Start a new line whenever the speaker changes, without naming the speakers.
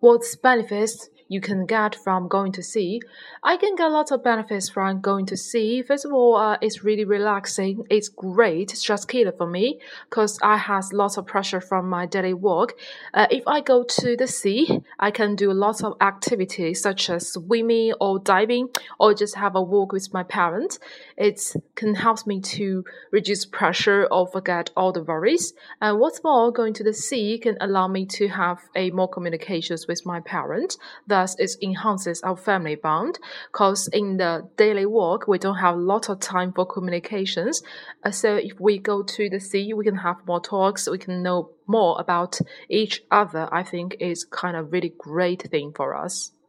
What's benefits you can get from going to sea? I can get lots of benefits from going to sea. First of all, uh, it's really relaxing. It's great stress killer for me because I has lots of pressure from my daily work. Uh, if I go to the sea, I can do lots of activities such as swimming or diving or just have a walk with my parents. It can help me to reduce pressure or forget all the worries. And what's more, going to the sea can allow me to have a more communications with my parents. Thus, it enhances our family bond. Cause in the daily work, we don't have a lot of time for communications. Uh, so if we go to the sea, we can have more talks. We can know more about each other. I think is kind of really great thing for us.